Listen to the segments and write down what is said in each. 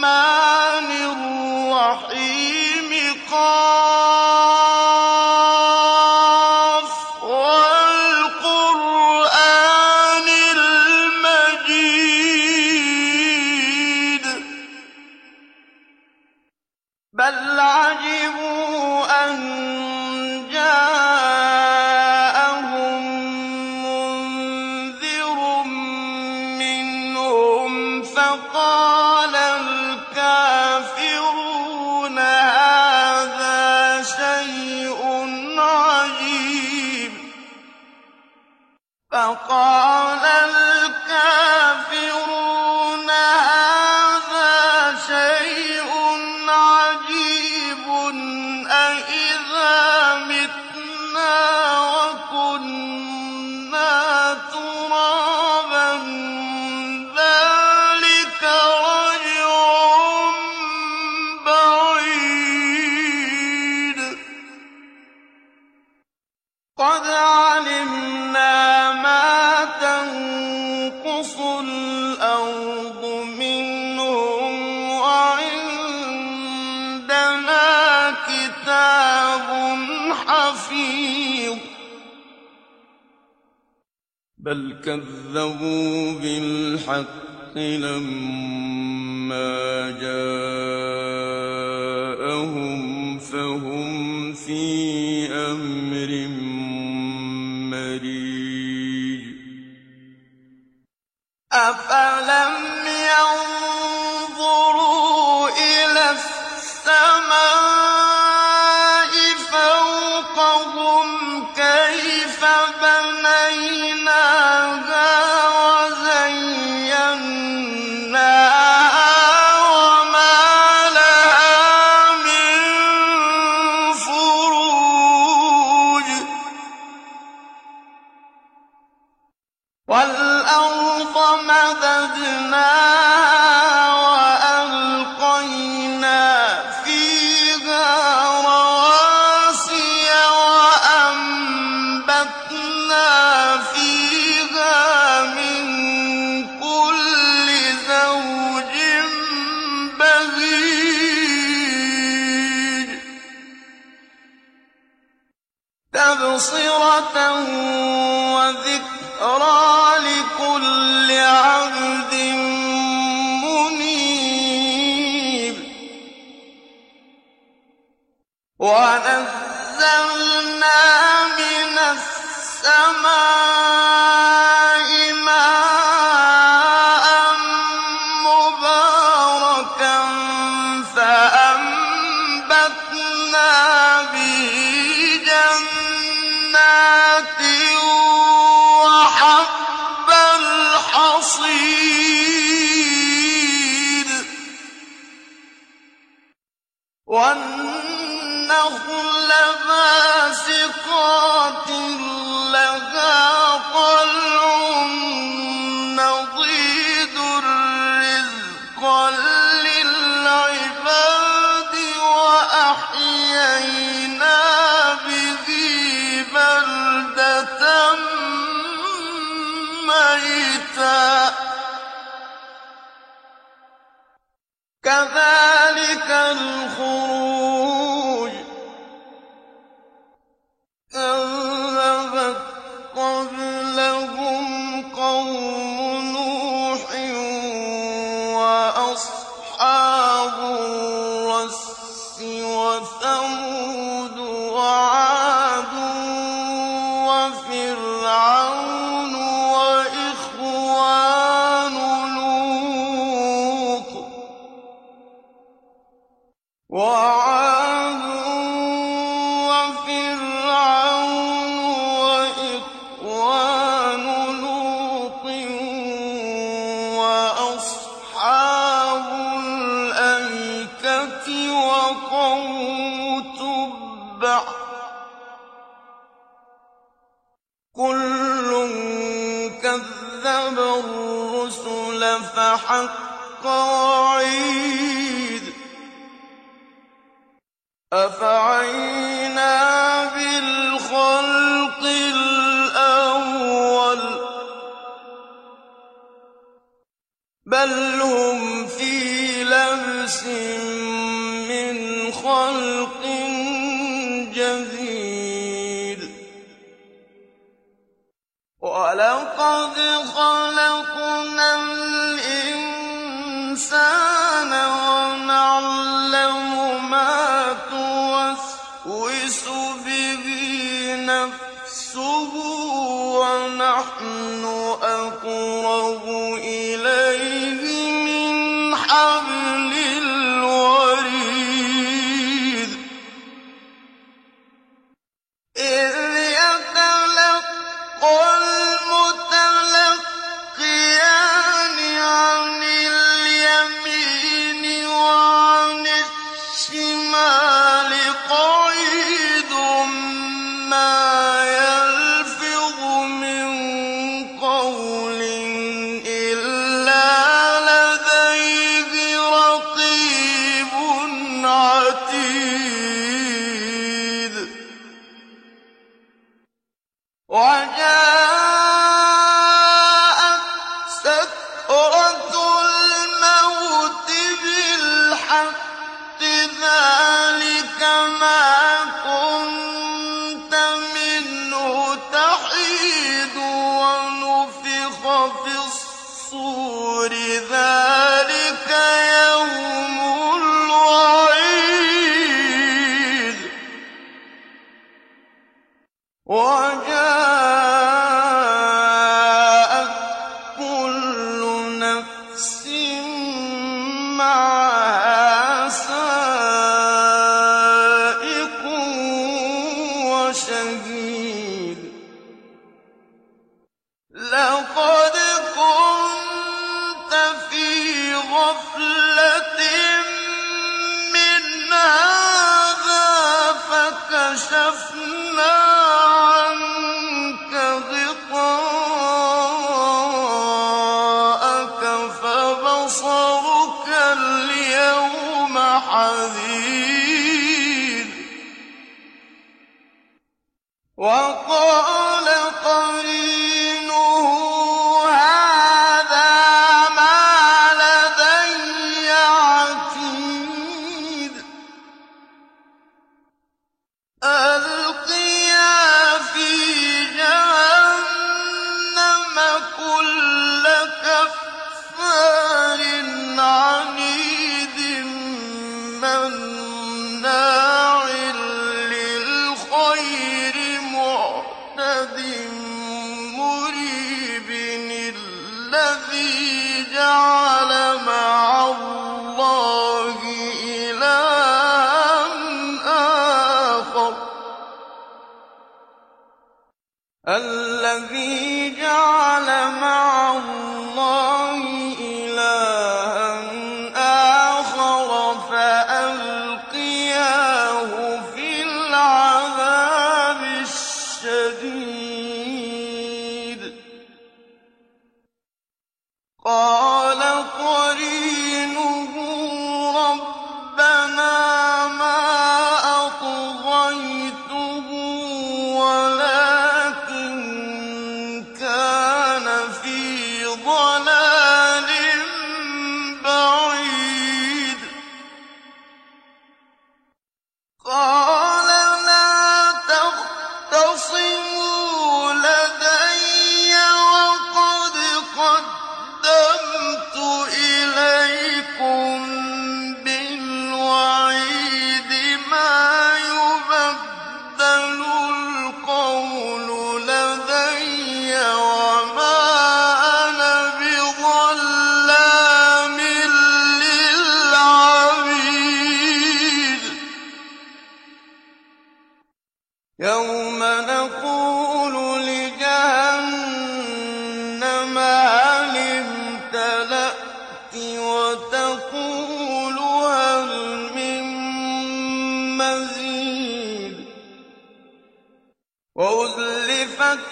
السماء بل كذبوا بالحق لما جاءهم فهم في وَالْأَرْضَ مددنا وَأَلْقَيْنَا فِيهَا رَوَاسِيَ وَأَنبَتْنَا فِيهَا مِن كُلِّ زَوْجٍ بَهِيجٍ. تَبْصِرَةً وَذِكْرًا ذكرى لكل عبد منيب. ونزلنا من السماء أصحاب الأيكة وقوم تبع كل كذب الرسل فحق وعيد أفعين خَلَقْنَا الْإِنسَانَ وَنَعْلَمُ مَا تُوَسْوِسُ بِهِ نَفْسُهُ وَنَحْنُ أَقْرَبُ إِلَيْهِ إِذَا ألا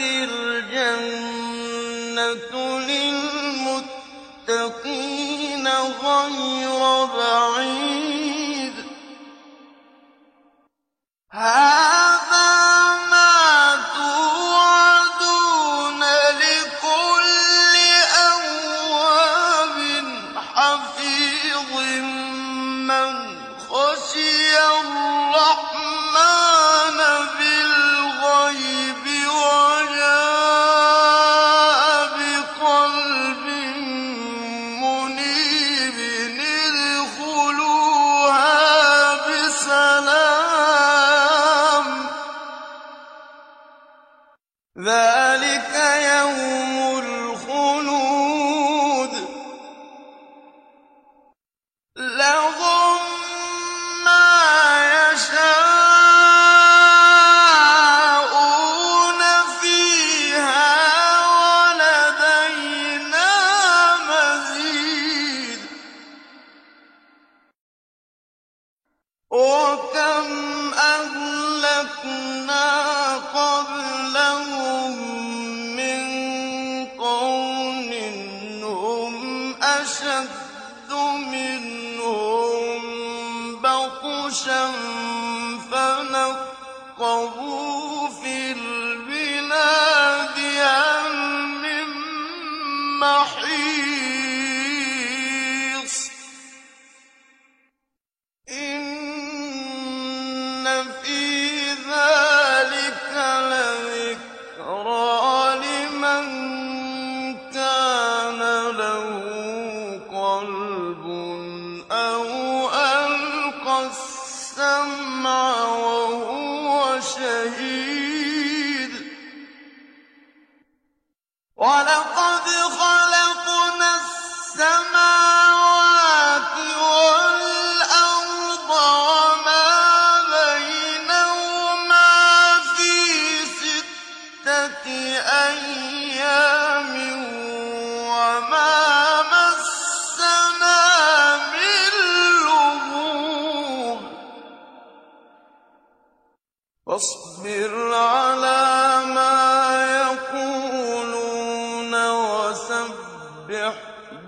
الجنة للمتقين غير بعيد. محيص واصبر على ما يقولون وسبح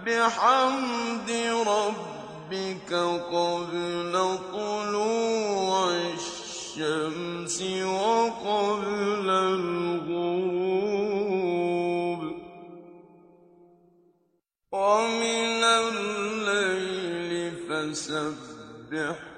بحمد ربك قبل طلوع الشمس وقبل الغروب. ومن الليل فسبح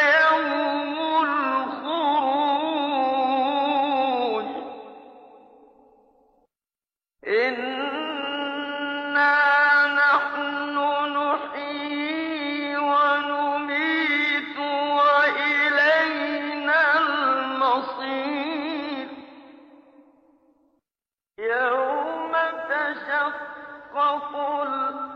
تشقق الأرض